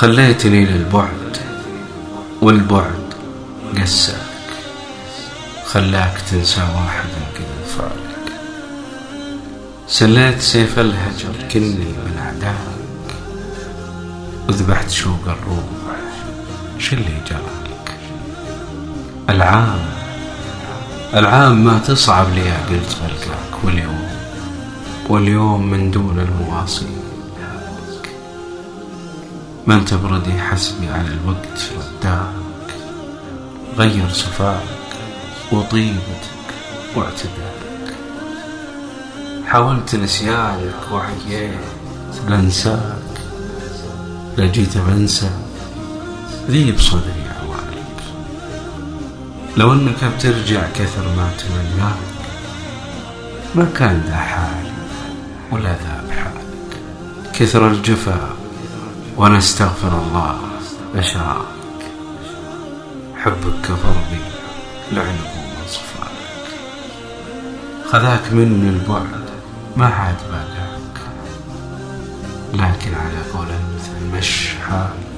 خليتني للبعد والبعد قساك خلاك تنسى واحد قد فارق سليت سيف الهجر كني من أعدائك وذبحت شوق الروح شو اللي جرالك العام العام ما تصعب لي قلت بلقاك واليوم. واليوم من دون المواصيل. من تبردي حسبي على الوقت رداك غير صفاك وطيبتك واعتدالك حاولت نسيانك وعييت لانساك لجيت بنسى ذي بصدري عوالك لو أنك بترجع كثر ما تمناك ما كان ذا حالي ولا ذا بحالك. كثر الجفا وأنا استغفر الله اشراك حبك كفر بي لعنه من خذاك مني البعد ما عاد باقاك. لكن على قول المثل مش حالك